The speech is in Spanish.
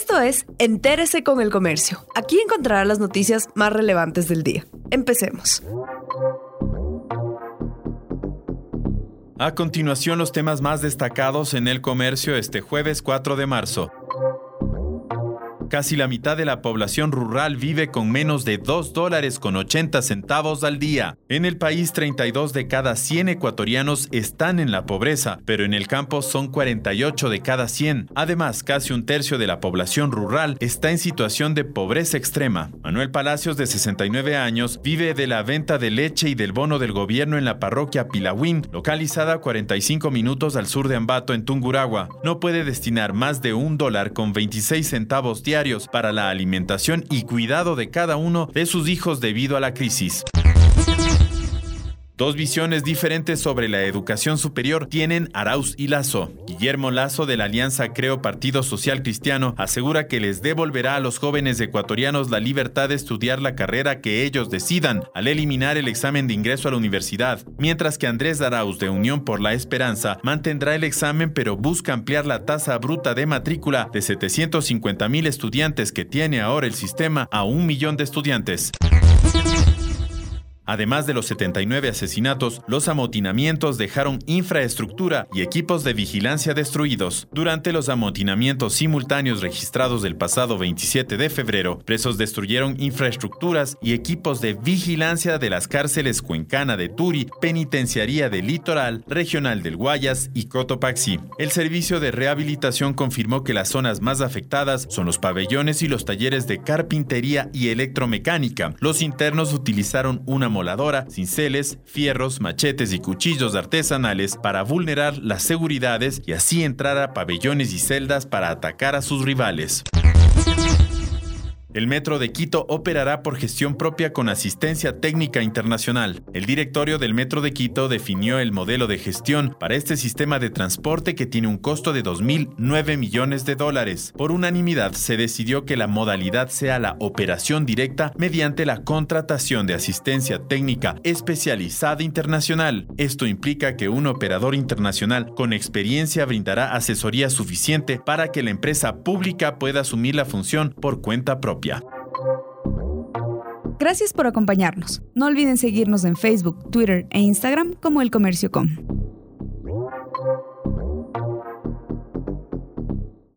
Esto es Entérese con el Comercio. Aquí encontrará las noticias más relevantes del día. Empecemos. A continuación, los temas más destacados en el comercio este jueves 4 de marzo. Casi la mitad de la población rural vive con menos de 2 dólares con 80 centavos al día. En el país, 32 de cada 100 ecuatorianos están en la pobreza, pero en el campo son 48 de cada 100. Además, casi un tercio de la población rural está en situación de pobreza extrema. Manuel Palacios, de 69 años, vive de la venta de leche y del bono del gobierno en la parroquia Pilahuín, localizada a 45 minutos al sur de Ambato, en Tunguragua. No puede destinar más de un dólar con 26 centavos diarios para la alimentación y cuidado de cada uno de sus hijos debido a la crisis. Dos visiones diferentes sobre la educación superior tienen Arauz y Lazo. Guillermo Lazo de la Alianza Creo Partido Social Cristiano asegura que les devolverá a los jóvenes ecuatorianos la libertad de estudiar la carrera que ellos decidan al eliminar el examen de ingreso a la universidad, mientras que Andrés Arauz de Unión por la Esperanza mantendrá el examen pero busca ampliar la tasa bruta de matrícula de 750 mil estudiantes que tiene ahora el sistema a un millón de estudiantes. Además de los 79 asesinatos, los amotinamientos dejaron infraestructura y equipos de vigilancia destruidos. Durante los amotinamientos simultáneos registrados del pasado 27 de febrero, presos destruyeron infraestructuras y equipos de vigilancia de las cárceles Cuencana de Turi, Penitenciaría del Litoral, Regional del Guayas y Cotopaxi. El servicio de rehabilitación confirmó que las zonas más afectadas son los pabellones y los talleres de carpintería y electromecánica. Los internos utilizaron una moladora, cinceles, fierros, machetes y cuchillos artesanales para vulnerar las seguridades y así entrar a pabellones y celdas para atacar a sus rivales. El Metro de Quito operará por gestión propia con asistencia técnica internacional. El directorio del Metro de Quito definió el modelo de gestión para este sistema de transporte que tiene un costo de 2.009 millones de dólares. Por unanimidad se decidió que la modalidad sea la operación directa mediante la contratación de asistencia técnica especializada internacional. Esto implica que un operador internacional con experiencia brindará asesoría suficiente para que la empresa pública pueda asumir la función por cuenta propia. Gracias por acompañarnos. No olviden seguirnos en Facebook, Twitter e Instagram como El Comercio Com.